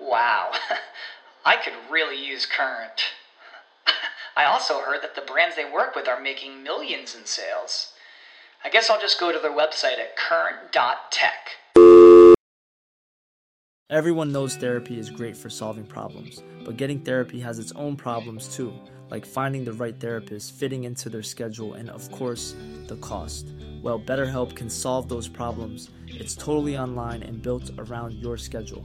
Wow, I could really use Current. I also heard that the brands they work with are making millions in sales. I guess I'll just go to their website at current.tech. Everyone knows therapy is great for solving problems, but getting therapy has its own problems too, like finding the right therapist, fitting into their schedule, and of course, the cost. Well, BetterHelp can solve those problems. It's totally online and built around your schedule.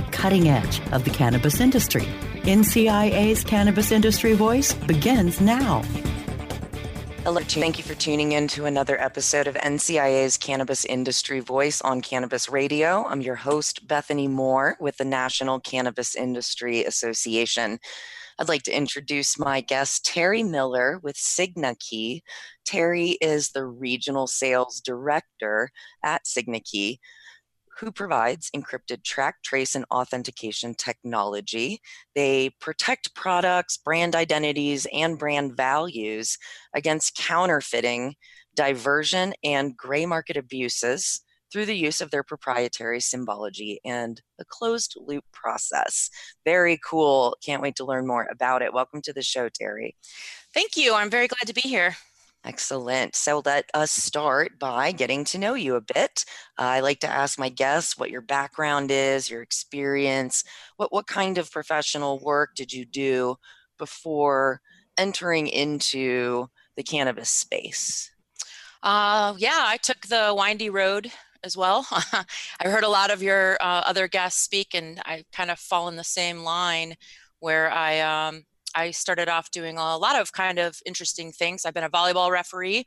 cutting edge of the cannabis industry. NCIA's Cannabis Industry Voice begins now. Hello, thank you for tuning in to another episode of NCIA's Cannabis Industry Voice on Cannabis Radio. I'm your host, Bethany Moore, with the National Cannabis Industry Association. I'd like to introduce my guest, Terry Miller with SignaKey. Terry is the Regional Sales Director at SignaKey who provides encrypted track, trace, and authentication technology. They protect products, brand identities, and brand values against counterfeiting, diversion, and gray market abuses through the use of their proprietary symbology and a closed loop process. Very cool. Can't wait to learn more about it. Welcome to the show, Terry. Thank you. I'm very glad to be here. Excellent. So let us start by getting to know you a bit. Uh, I like to ask my guests what your background is, your experience, what, what kind of professional work did you do before entering into the cannabis space? Uh, yeah, I took the windy road as well. I heard a lot of your uh, other guests speak, and I kind of fall in the same line where I um, I started off doing a lot of kind of interesting things. I've been a volleyball referee.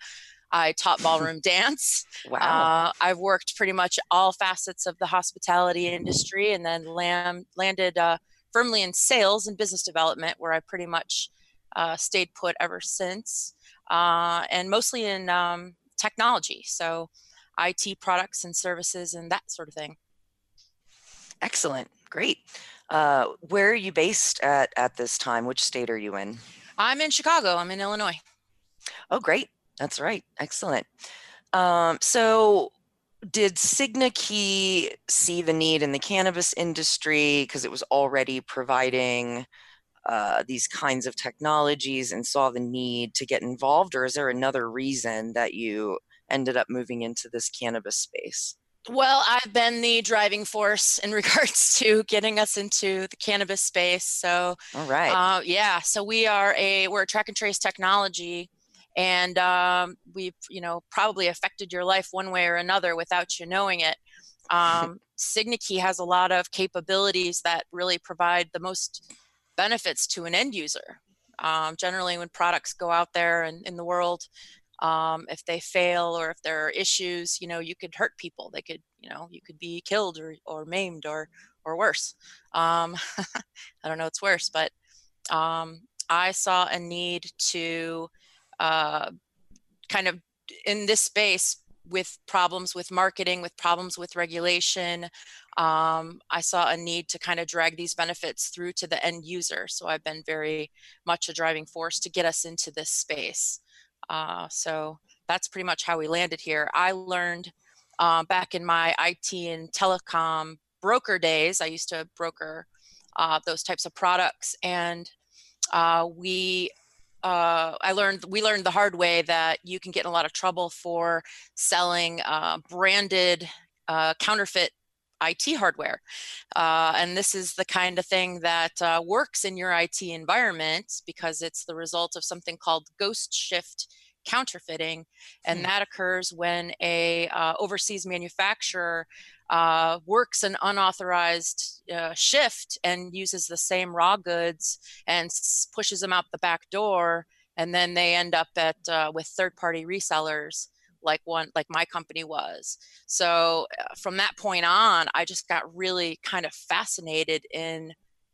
I taught ballroom dance. Wow. Uh, I've worked pretty much all facets of the hospitality industry and then lam- landed uh, firmly in sales and business development, where I pretty much uh, stayed put ever since, uh, and mostly in um, technology. So, IT products and services and that sort of thing. Excellent. Great. Uh, where are you based at at this time? Which state are you in? I'm in Chicago. I'm in Illinois. Oh, great. That's right. Excellent. Um, so, did SignaKey see the need in the cannabis industry because it was already providing uh, these kinds of technologies and saw the need to get involved, or is there another reason that you ended up moving into this cannabis space? Well, I've been the driving force in regards to getting us into the cannabis space. So, all right, uh, yeah. So we are a we're a track and trace technology, and um, we've you know probably affected your life one way or another without you knowing it. Um, SignaKey has a lot of capabilities that really provide the most benefits to an end user. Um, generally, when products go out there and in the world, um, if they fail or if there are issues you know you could hurt people. They could you know you could be killed or, or maimed or or worse. Um, i don't know it's worse but um, i saw a need to uh, kind of in this space with problems with marketing with problems with regulation um, i saw a need to kind of drag these benefits through to the end user. So i've been very much a driving force to get us into this space uh, so that's pretty much how we landed here. I learned uh, back in my IT and telecom broker days. I used to broker uh, those types of products, and uh, we. Uh, I learned we learned the hard way that you can get in a lot of trouble for selling uh, branded counterfeit IT hardware. Uh, and this is the kind of thing that uh, works in your IT environment because it's the result of something called ghost shift counterfeiting and hmm. that occurs when a uh, overseas manufacturer uh, works an unauthorized uh, shift and uses the same raw goods and s- pushes them out the back door and then they end up at uh, with third party resellers like one like my company was. So uh, from that point on i just got really kind of fascinated in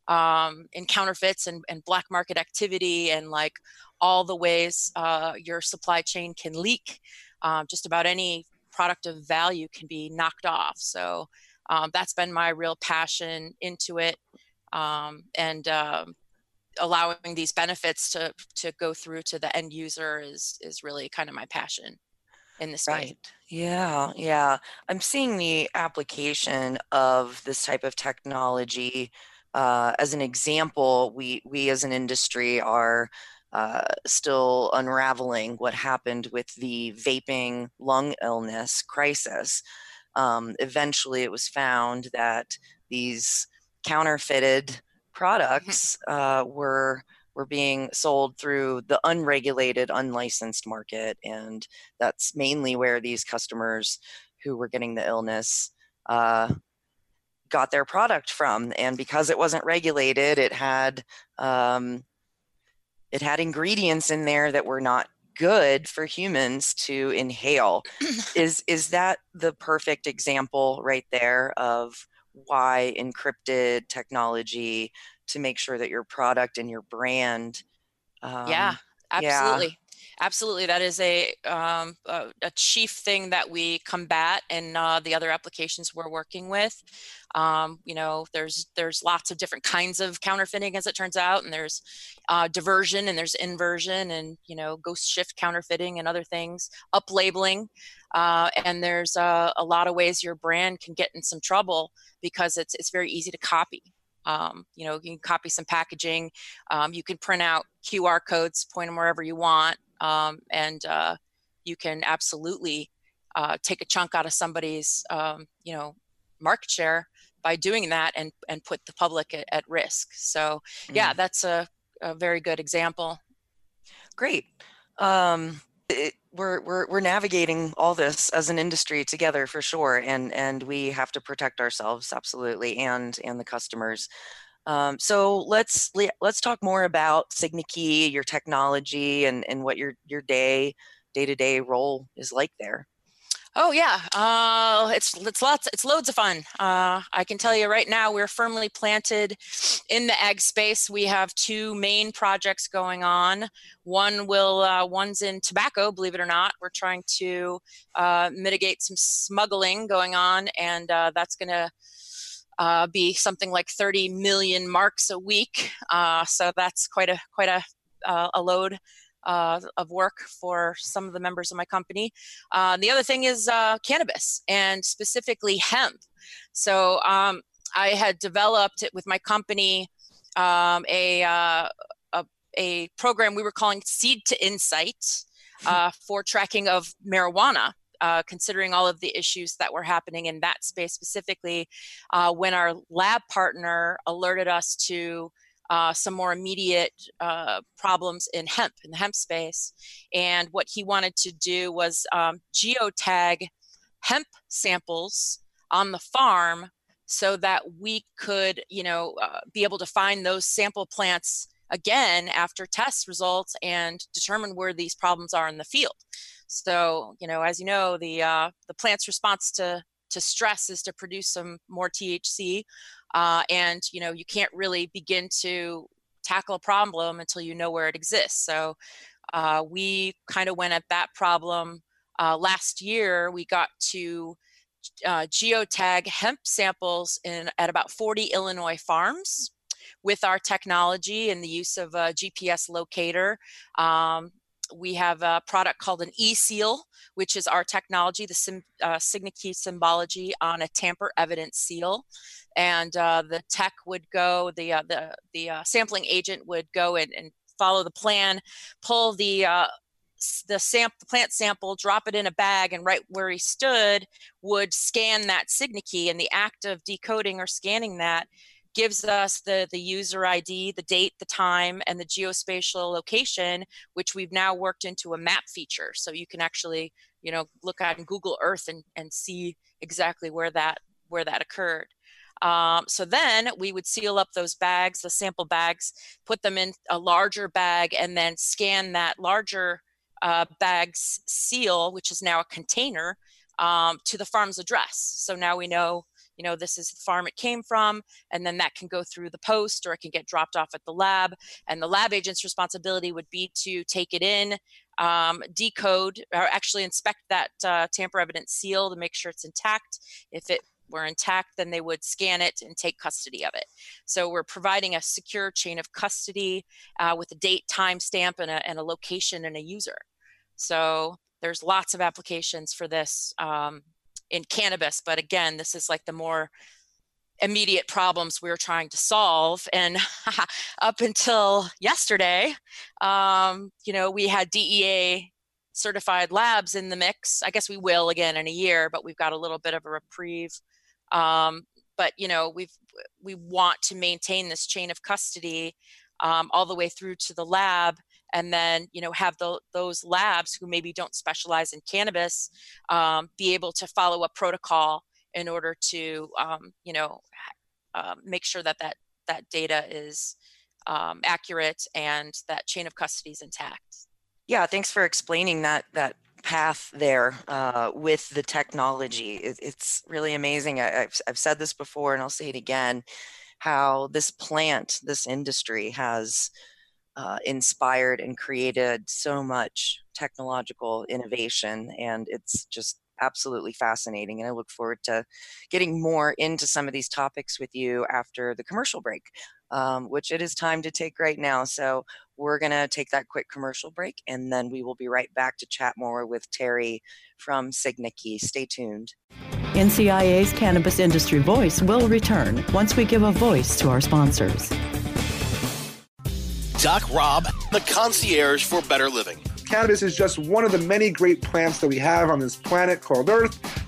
um, in counterfeits and, and black market activity and like all the ways uh, your supply chain can leak um, just about any product of value can be knocked off. So um, that's been my real passion into it um, and um, allowing these benefits to to go through to the end user is is really kind of my passion in the space. Right. Yeah, yeah. I'm seeing the application of this type of technology uh, as an example. We we as an industry are uh, still unraveling what happened with the vaping lung illness crisis. Um, eventually, it was found that these counterfeited mm-hmm. products uh, were were being sold through the unregulated, unlicensed market. And that's mainly where these customers who were getting the illness uh, got their product from. And because it wasn't regulated, it had um, it had ingredients in there that were not good for humans to inhale. is is that the perfect example right there of why encrypted technology to make sure that your product and your brand um, yeah. absolutely. Yeah. absolutely that is a, um, a, a chief thing that we combat in uh, the other applications we're working with. Um, you know there's there's lots of different kinds of counterfeiting as it turns out and there's uh, diversion and there's inversion and you know ghost shift counterfeiting and other things up labeling uh, and there's uh, a lot of ways your brand can get in some trouble because it's it's very easy to copy um, you know, you can copy some packaging. Um, you can print out QR codes, point them wherever you want, um, and uh, you can absolutely uh, take a chunk out of somebody's, um, you know, market share by doing that, and and put the public at, at risk. So, yeah, mm. that's a, a, very good example. Great. Um, it, we're we're we're navigating all this as an industry together for sure, and and we have to protect ourselves absolutely, and and the customers. Um, so let's let's talk more about SignaKey, your technology, and and what your your day day to day role is like there. Oh yeah, uh, it's it's lots, it's loads of fun. Uh, I can tell you right now, we're firmly planted in the egg space. We have two main projects going on. One will, uh, one's in tobacco. Believe it or not, we're trying to uh, mitigate some smuggling going on, and uh, that's going to. Uh, be something like 30 million marks a week, so that's quite a quite a a load uh, of work for some of the members of my company. Uh, the other thing is uh, cannabis and specifically hemp. So um, I had developed with my company um, a, uh, a, a program we were calling Seed to Insight uh, for tracking of marijuana. Uh, considering all of the issues that were happening in that space specifically, uh, when our lab partner alerted us to uh, some more immediate uh, problems in hemp, in the hemp space. And what he wanted to do was um, geotag hemp samples on the farm so that we could, you know, uh, be able to find those sample plants again after test results and determine where these problems are in the field. So, you know, as you know, the uh, the plant's response to to stress is to produce some more THC, uh, and you know you can't really begin to tackle a problem until you know where it exists. So uh, we kind of went at that problem uh, last year. We got to uh, geotag hemp samples in at about 40 Illinois farms with our technology and the use of a GPS locator. Um, we have a product called an e-seal, which is our technology, the sim, uh, symbology on a tamper evidence seal. And uh, the tech would go, the, uh, the, the uh, sampling agent would go and, and follow the plan, pull the uh, the the plant sample, drop it in a bag, and right where he stood would scan that SignaKey. And the act of decoding or scanning that gives us the the user ID, the date, the time, and the geospatial location, which we've now worked into a map feature. So you can actually, you know, look at Google Earth and and see exactly where that where that occurred. Um, so then we would seal up those bags, the sample bags, put them in a larger bag, and then scan that larger uh, bag's seal, which is now a container, um, to the farm's address. So now we know, you know, this is the farm it came from, and then that can go through the post or it can get dropped off at the lab. And the lab agent's responsibility would be to take it in, um, decode, or actually inspect that uh, tamper evidence seal to make sure it's intact. If it were intact, then they would scan it and take custody of it. So we're providing a secure chain of custody uh, with a date, time stamp, and a, and a location and a user. So there's lots of applications for this um, in cannabis, but again, this is like the more immediate problems we are trying to solve. And up until yesterday, um, you know, we had DEA certified labs in the mix. I guess we will again in a year, but we've got a little bit of a reprieve. Um, but you know, we've we want to maintain this chain of custody um, all the way through to the lab and then you know have the, those labs who maybe don't specialize in cannabis um, be able to follow a protocol in order to um, you know uh, make sure that that that data is um, accurate and that chain of custody is intact. Yeah thanks for explaining that that path there uh, with the technology it, it's really amazing I, I've, I've said this before and i'll say it again how this plant this industry has uh, inspired and created so much technological innovation. And it's just absolutely fascinating. And I look forward to getting more into some of these topics with you after the commercial break, um, which it is time to take right now. So we're going to take that quick commercial break and then we will be right back to chat more with Terry from SignaKey. Stay tuned. NCIA's Cannabis Industry Voice will return once we give a voice to our sponsors. Doc Rob, the concierge for better living. Cannabis is just one of the many great plants that we have on this planet called Earth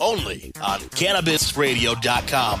Only on cannabisradio.com.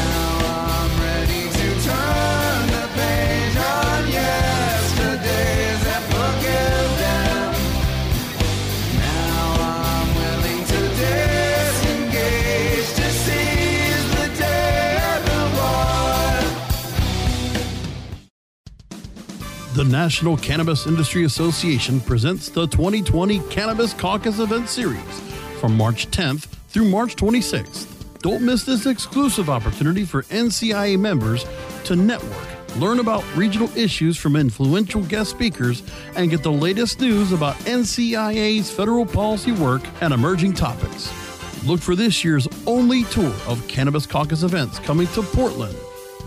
The National Cannabis Industry Association presents the 2020 Cannabis Caucus Event Series from March 10th through March 26th. Don't miss this exclusive opportunity for NCIA members to network, learn about regional issues from influential guest speakers, and get the latest news about NCIA's federal policy work and emerging topics. Look for this year's only tour of Cannabis Caucus events coming to Portland,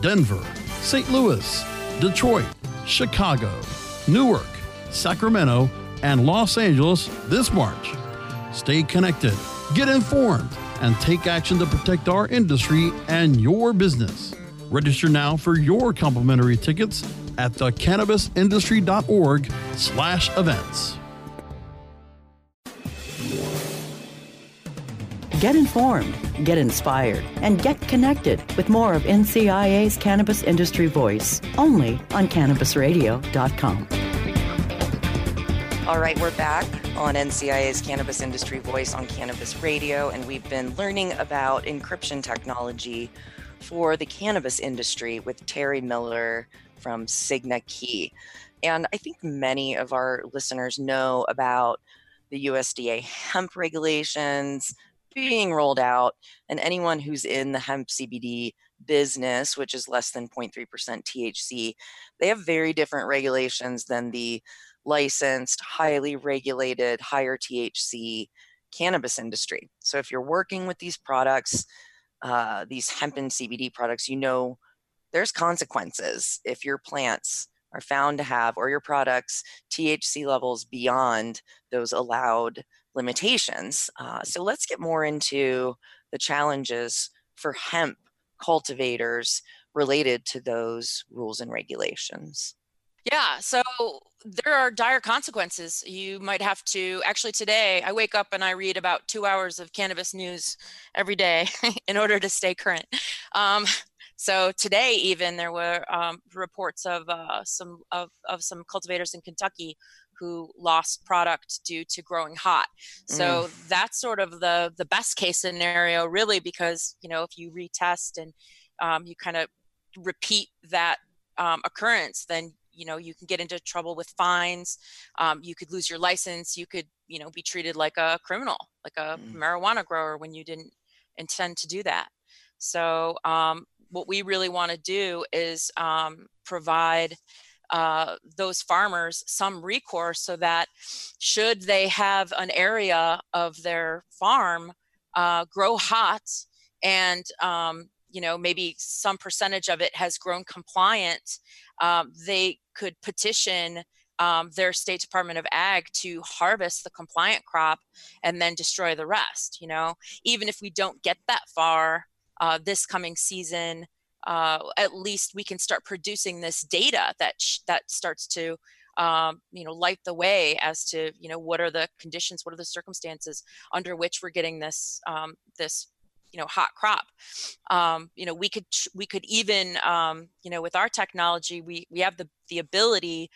Denver, St. Louis, Detroit, Chicago, Newark, Sacramento, and Los Angeles this March. Stay connected, get informed, and take action to protect our industry and your business. Register now for your complimentary tickets at thecannabisindustry.org slash events. Get informed, get inspired, and get connected with more of NCIA's Cannabis Industry Voice only on CannabisRadio.com. All right, we're back on NCIA's Cannabis Industry Voice on Cannabis Radio, and we've been learning about encryption technology for the cannabis industry with Terry Miller from SignaKey. And I think many of our listeners know about the USDA hemp regulations being rolled out, and anyone who's in the hemp CBD business, which is less than 0.3% THC, they have very different regulations than the licensed, highly regulated, higher THC cannabis industry. So if you're working with these products, uh, these hemp and CBD products, you know there's consequences if your plants are found to have or your products THC levels beyond those allowed limitations. Uh, so let's get more into the challenges for hemp cultivators related to those rules and regulations. Yeah, so there are dire consequences. You might have to actually today I wake up and I read about 2 hours of cannabis news every day in order to stay current. Um, so today even there were um, reports of uh, some of, of some cultivators in Kentucky who lost product due to growing hot. So mm. that's sort of the the best case scenario really because you know if you retest and um, you kind of repeat that um, occurrence then you know you can get into trouble with fines um, you could lose your license you could you know be treated like a criminal like a mm. marijuana grower when you didn't intend to do that so um, what we really want to do is um, provide uh, those farmers some recourse so that should they have an area of their farm uh, grow hot and um, you know maybe some percentage of it has grown compliant um, they could petition um, their state department of ag to harvest the compliant crop and then destroy the rest you know? Even if we don't get that far uh, this coming season uh, at least we can start producing this data that sh- that starts to um, you know light the way as to you know what are the conditions what are the circumstances under which we're getting this um, this you know hot crop. Um, you know we could we could even um, you know with our technology we we have the the ability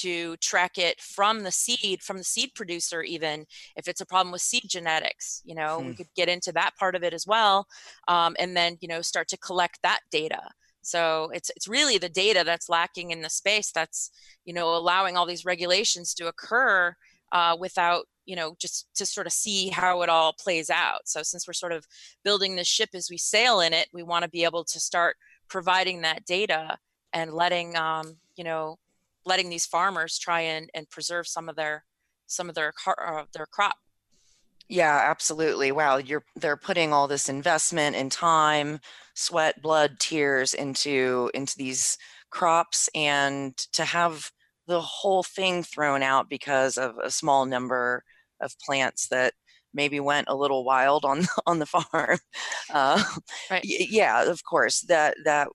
to track it from the seed from the seed producer even if it's a problem with seed genetics you know hmm. we could get into that part of it as well um, and then you know start to collect that data so it's it's really the data that's lacking in the space that's you know allowing all these regulations to occur uh, without you know just to sort of see how it all plays out so since we're sort of building the ship as we sail in it we want to be able to start providing that data and letting um, you know letting these farmers try and, and preserve some of their some of their uh, their crop yeah absolutely wow you're they're putting all this investment and time sweat blood tears into into these crops and to have the whole thing thrown out because of a small number of plants that maybe went a little wild on on the farm. Uh, right. yeah, of course that that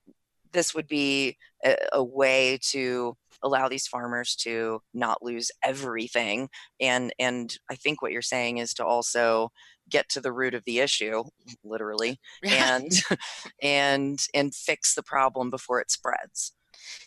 this would be a, a, way to allow these farmers to not lose everything and and I think what you're saying is to also get to the root of the issue literally and and and fix the problem before it spreads.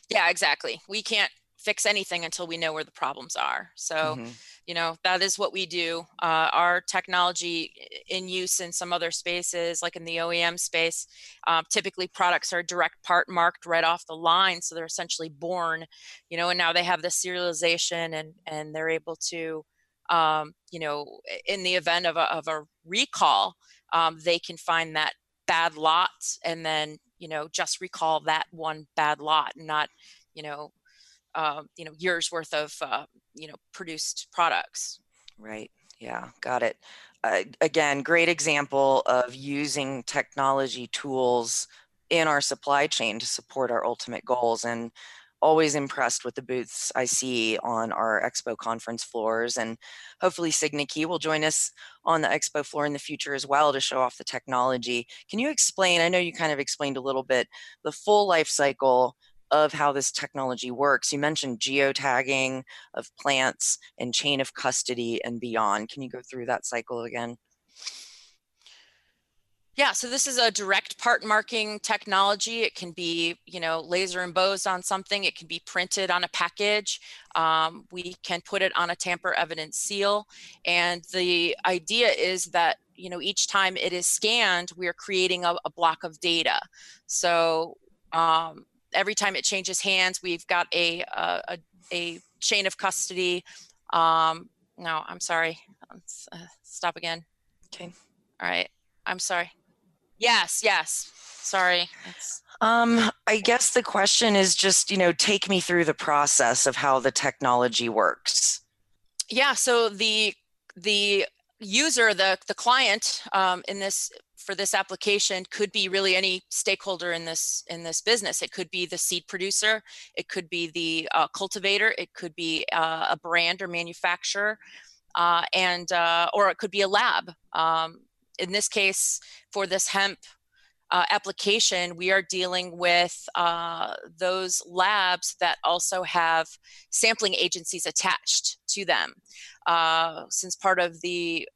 Yeah, exactly. We can't fix anything until we know where the problems are. So, mm-hmm. you know, that is what we do. Uh, our technology in use in some other spaces, like in the OEM space, um, typically products are direct part marked right off the line. So they're essentially born, you know, and now they have the serialization and, and they're able to, um, you know, in the event of a, of a recall, um, they can find that bad lot and then, you know, just recall that one bad lot and not, you know, uh, you know years worth of uh, you know produced products right yeah got it uh, again great example of using technology tools in our supply chain to support our ultimate goals and always impressed with the booths I see on our expo conference floors. And hopefully, SignaKey will join us on the expo floor in the future as well to show off the technology. Can you explain? I know you kind of explained a little bit the full life cycle of how this technology works. You mentioned geotagging of plants and chain of custody and beyond. Can you go through that cycle again? Yeah, so this is a direct part marking technology. It can be, you know, laser embossed on something. It can be printed on a package. Um, we can put it on a tamper evidence seal. And the idea is that, you know, each time it is scanned, we are creating a, a block of data. So um, every time it changes hands, we've got a, a, a chain of custody. Um, no, I'm sorry. Let's, uh, stop again. Okay. All right. I'm sorry. Yes, yes. Sorry. Um, I guess the question is just, you know, take me through the process of how the technology works. Yeah, so the the user, the the client um, in this for this application could be really any stakeholder in this in this business. It could be the seed producer, it could be the uh, cultivator, it could be uh, a brand or manufacturer, uh, and uh, or it could be a lab. Um, in this case, for this hemp uh, application, we are dealing with uh, those labs that also have sampling agencies attached to them. Since part of the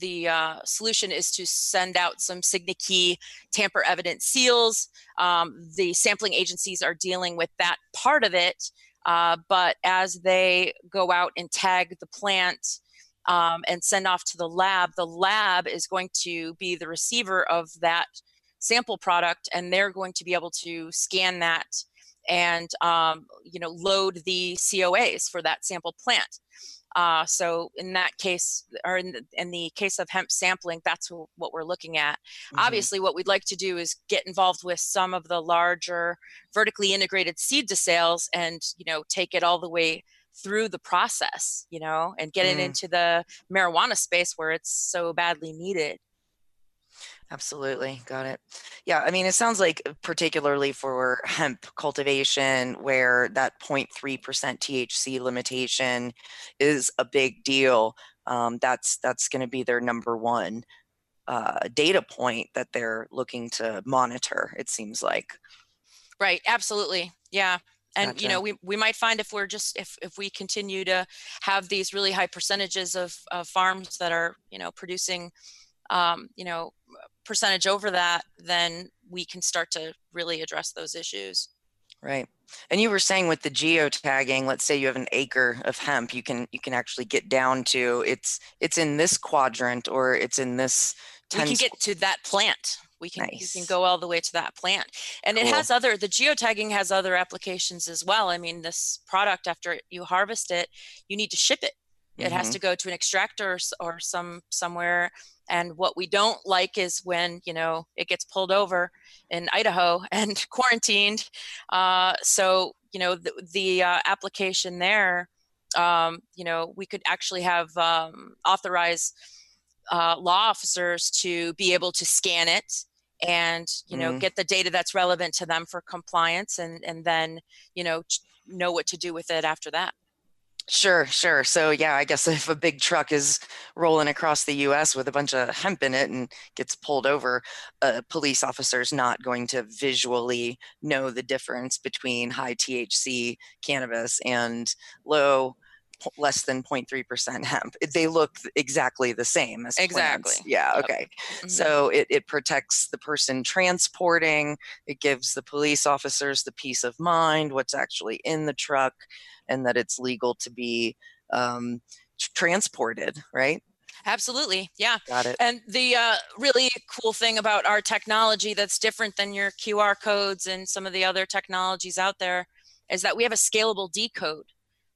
the uh, solution is to send out some SignaKey tamper evident seals. Um, the sampling agencies are dealing with that part of it, uh, but as they go out and tag the plant um, and send off to the lab, the lab is going to be the receiver of that sample product, and they're going to be able to scan that and um, you know load the COAs for that sample plant. Uh, so in that case, or in the, in the, case of hemp sampling, that's what we're looking at. Mm-hmm. Obviously, what we'd like to do is get involved with some of the larger vertically integrated seed to sales, and you know take it all the way through the process, you know, and get mm. it into the marijuana space where it's so badly needed. Absolutely. Got it. Yeah. I mean, it sounds like, uh, particularly for hemp cultivation, where that 0.3% THC limitation is a big deal. Um, that's that's going to be their number one uh, data point that they're looking to monitor. It seems like. Right. Absolutely. Yeah and gotcha. you know we, we might find if we're just if, if we continue to have these really high percentages of, of farms that are you know producing um, you know percentage over that then we can start to really address those issues. Right. And you were saying with the geotagging let's say you have an acre of hemp you can you can actually get down to it's it's in this quadrant or it's in this we can get to that plant. We can nice. you can go all the way to that plant. And cool. it has other the geotagging has other applications as well. I mean this product after you harvest it you need to ship it. It mm-hmm. has to go to an extractor or, or some somewhere and what we don't like is when you know it gets pulled over in idaho and quarantined uh, so you know the, the uh, application there um, you know we could actually have um, authorized uh, law officers to be able to scan it and you know mm. get the data that's relevant to them for compliance and and then you know know what to do with it after that Sure, sure. So yeah, I guess if a big truck is rolling across the U.S. with a bunch of hemp in it and gets pulled over, a police officer is not going to visually know the difference between high THC cannabis and low less than 0.3% hemp. They look exactly the same as exactly. Plants. Yeah. Yep. Okay. Mm-hmm. So it, it protects the person transporting. It gives the police officers the peace of mind, what's actually in the truck, and that it's legal to be um, transported. Right. Absolutely. Yeah. Got it. And the uh, really cool thing about our technology that's different than your QR codes and some of the other technologies out there is that we have a scalable decode.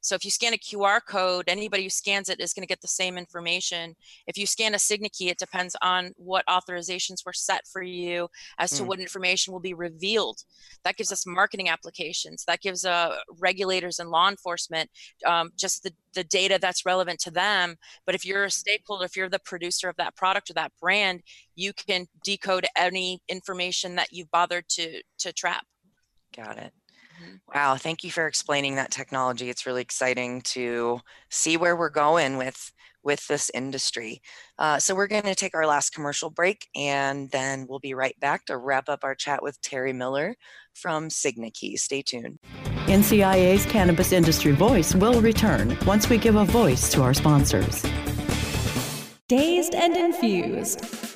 So if you scan a QR code, anybody who scans it is going to get the same information. If you scan a SignaKey, it depends on what authorizations were set for you as to mm. what information will be revealed. That gives us marketing applications. That gives uh, regulators and law enforcement um, just the, the data that's relevant to them. But if you're a stakeholder, if you're the producer of that product or that brand, you can decode any information that you've bothered to to trap. Got it. Wow, thank you for explaining that technology. It's really exciting to see where we're going with with this industry. Uh, so we're going to take our last commercial break, and then we'll be right back to wrap up our chat with Terry Miller from SignaKey. Stay tuned. NCIA's Cannabis Industry Voice will return once we give a voice to our sponsors. Dazed and Infused.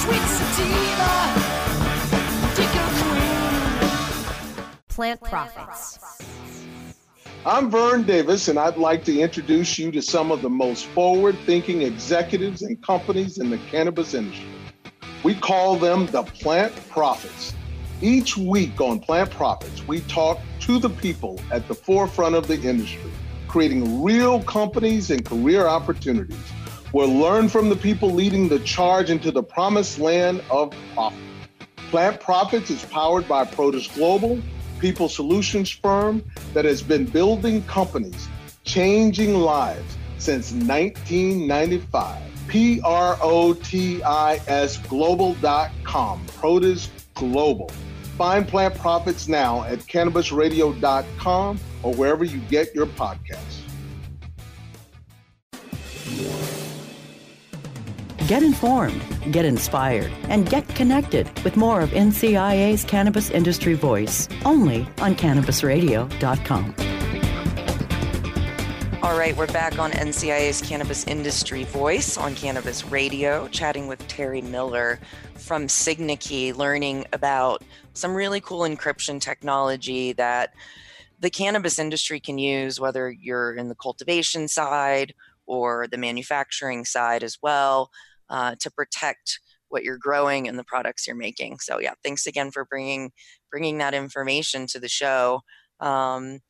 Sweet sativa, Plant Profits. I'm Vern Davis, and I'd like to introduce you to some of the most forward thinking executives and companies in the cannabis industry. We call them the Plant Profits. Each week on Plant Profits, we talk to the people at the forefront of the industry, creating real companies and career opportunities. We'll learn from the people leading the charge into the promised land of profit. Plant Profits is powered by Protis Global, people solutions firm that has been building companies, changing lives since 1995. P R O T I S global.com. Protis Global. Find Plant Profits now at cannabisradio.com or wherever you get your podcasts. Get informed, get inspired, and get connected with more of NCIA's Cannabis Industry Voice only on CannabisRadio.com. All right, we're back on NCIA's Cannabis Industry Voice on Cannabis Radio, chatting with Terry Miller from SignaKey, learning about some really cool encryption technology that the cannabis industry can use, whether you're in the cultivation side or the manufacturing side as well uh, to protect what you're growing and the products you're making. So yeah, thanks again for bringing bringing that information to the show. Um,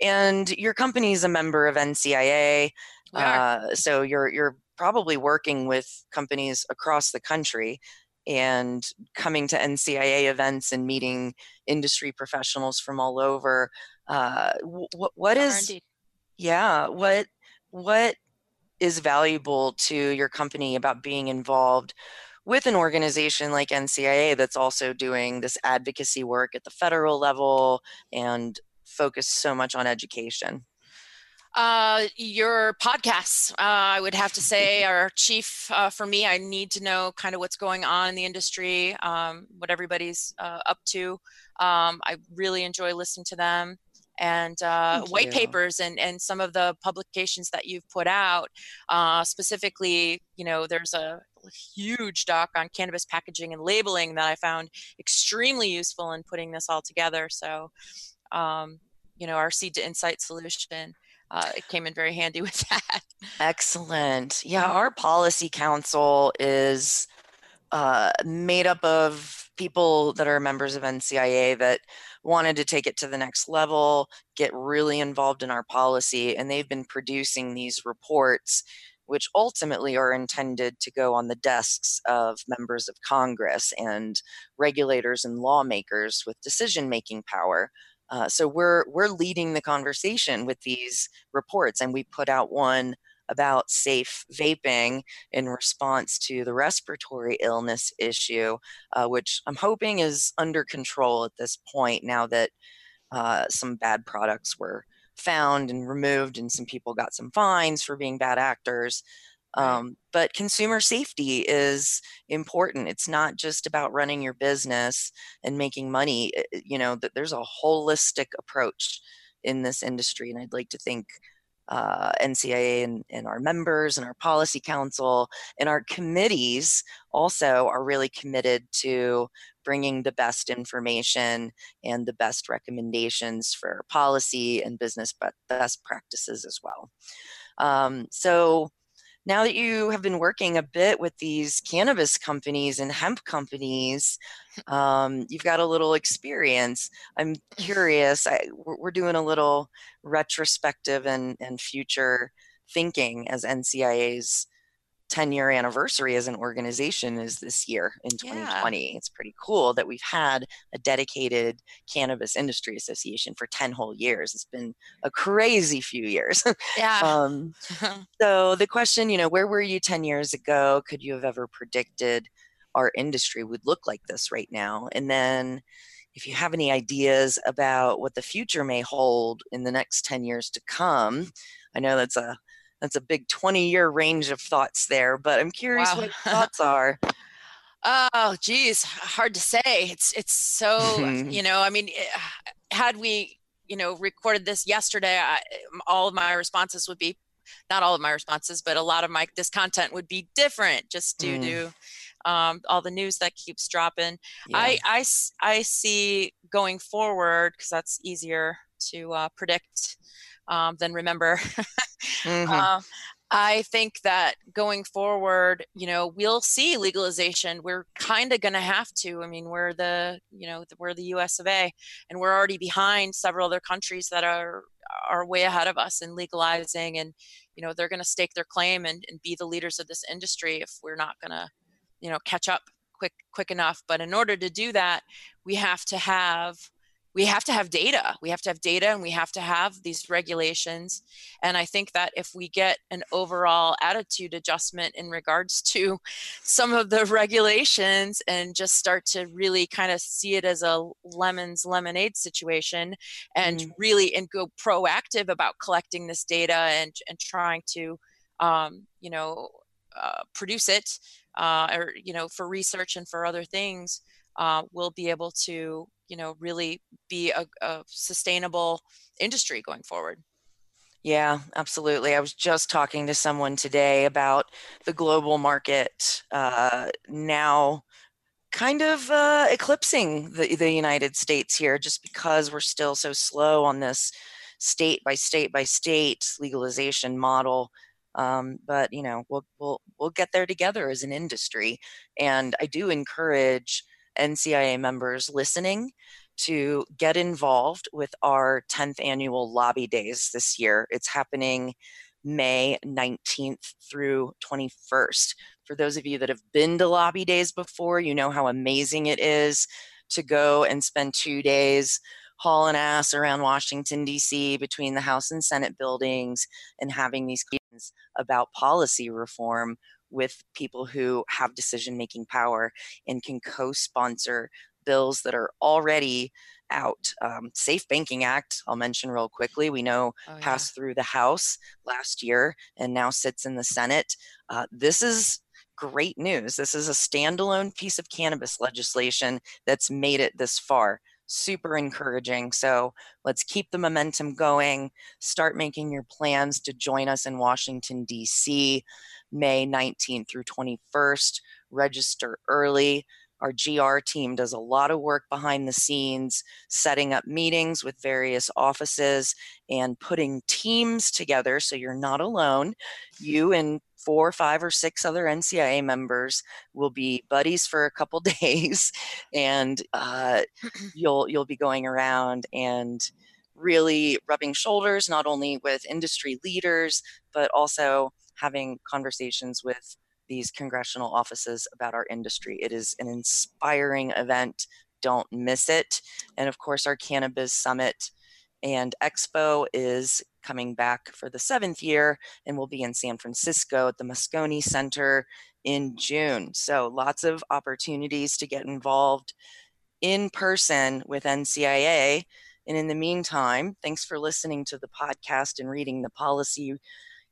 and your company is a member of NCIA, uh, so you're you're probably working with companies across the country and coming to NCIA events and meeting industry professionals from all over. Uh, what what is yeah what what is valuable to your company about being involved with an organization like NCIA that's also doing this advocacy work at the federal level and focus so much on education? Uh, your podcasts, uh, I would have to say, are chief uh, for me. I need to know kind of what's going on in the industry, um, what everybody's uh, up to. Um, I really enjoy listening to them and uh, white you. papers and, and some of the publications that you've put out. Uh, specifically, you know, there's a huge doc on cannabis packaging and labeling that I found extremely useful in putting this all together. So, um, you know, our seed to insight solution. Uh, it came in very handy with that. Excellent. Yeah, our policy council is uh, made up of people that are members of NCIA that wanted to take it to the next level, get really involved in our policy, and they've been producing these reports, which ultimately are intended to go on the desks of members of Congress and regulators and lawmakers with decision making power. Uh, so we're we're leading the conversation with these reports, and we put out one about safe vaping in response to the respiratory illness issue, uh, which I'm hoping is under control at this point now that uh, some bad products were found and removed, and some people got some fines for being bad actors. Um, but consumer safety is important. It's not just about running your business and making money. You know, that there's a holistic approach in this industry. And I'd like to think uh, NCIA and, and, our members and our policy council and our committees also are really committed to bringing the best information and the best recommendations for policy and business but best practices as well. Um, so now that you have been working a bit with these cannabis companies and hemp companies, um, you've got a little experience. I'm curious. I, we're doing a little retrospective and, and future thinking as NCIA's 10 year anniversary as an organization is this year in 2020. Yeah. It's pretty cool that we've had a dedicated cannabis industry association for 10 whole years. It's been a crazy few years. Yeah. um, so the question, you know, where were you 10 years ago? Could you have ever predicted our industry would look like this right now? And then if you have any ideas about what the future may hold in the next 10 years to come, I know that's a that's a big 20 year range of thoughts there but i'm curious wow. what your thoughts are oh geez hard to say it's it's so you know i mean eh, had we you know recorded this yesterday I, all of my responses would be not all of my responses but a lot of my this content would be different just due mm. to um, all the news that keeps dropping yeah. I, I i see going forward because that's easier to uh, predict um, than remember. mm-hmm. uh, I think that going forward, you know, we'll see legalization. We're kind of going to have to. I mean, we're the, you know, we're the U.S. of A, and we're already behind several other countries that are are way ahead of us in legalizing, and you know, they're going to stake their claim and, and be the leaders of this industry if we're not going to, you know, catch up quick quick enough. But in order to do that, we have to have we have to have data. We have to have data and we have to have these regulations. And I think that if we get an overall attitude adjustment in regards to some of the regulations and just start to really kind of see it as a lemons lemonade situation and mm. really and go proactive about collecting this data and, and trying to, um, you know, uh, produce it uh, or, you know, for research and for other things, uh, we'll be able to you know really be a, a sustainable industry going forward yeah, absolutely. I was just talking to someone today about the global market uh, now kind of uh, eclipsing the, the United States here just because we're still so slow on this state by state by state legalization model. Um, but you know, we'll, we'll, we'll get there together as an industry. And I do encourage NCIA members listening to get involved with our 10th annual lobby days this year. It's happening May 19th through 21st. For those of you that have been to lobby days before, you know how amazing it is to go and spend two days hauling ass around Washington, D.C., between the House and Senate buildings and having these about policy reform with people who have decision making power and can co sponsor bills that are already out. Um, Safe Banking Act, I'll mention real quickly, we know oh, yeah. passed through the House last year and now sits in the Senate. Uh, this is great news. This is a standalone piece of cannabis legislation that's made it this far. Super encouraging. So let's keep the momentum going. Start making your plans to join us in Washington, D.C. May 19th through 21st. Register early. Our GR team does a lot of work behind the scenes, setting up meetings with various offices and putting teams together so you're not alone. You and four, five, or six other NCIA members will be buddies for a couple days, and uh, you'll you'll be going around and really rubbing shoulders not only with industry leaders but also having conversations with these congressional offices about our industry. It is an inspiring event. Don't miss it. And of course, our Cannabis Summit and Expo is coming back for the seventh year and will be in San Francisco at the Moscone Center in June. So lots of opportunities to get involved in person with NCIA. And in the meantime, thanks for listening to the podcast and reading the policy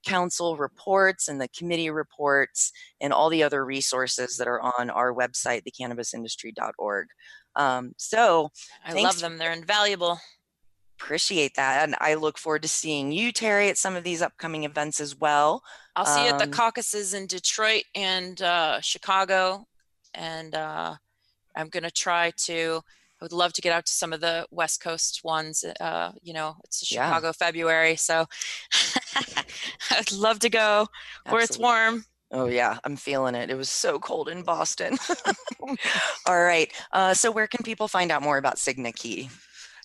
council reports and the committee reports and all the other resources that are on our website, thecannabisindustry.org. Um, so I love them. They're invaluable. Appreciate that. And I look forward to seeing you, Terry, at some of these upcoming events as well. I'll see you at the Um, caucuses in Detroit and uh, Chicago. And uh, I'm going to try to, I would love to get out to some of the West Coast ones. Uh, you know, it's Yeah. Chicago, February. So I'd love to go where it's Absolutely. warm. Oh, yeah, I'm feeling it. It was so cold in Boston. All right. Uh, so, where can people find out more about SignaKey?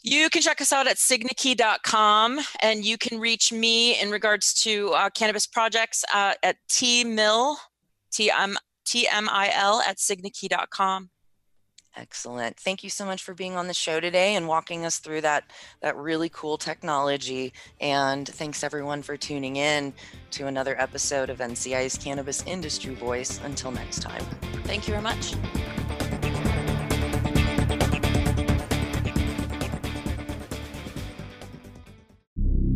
You can check us out at signakey.com and you can reach me in regards to uh, cannabis projects uh, at tmil, T-M- T-M-I-L at signakey.com. Excellent. Thank you so much for being on the show today and walking us through that that really cool technology. And thanks everyone for tuning in to another episode of NCI's Cannabis Industry Voice. Until next time. Thank you very much.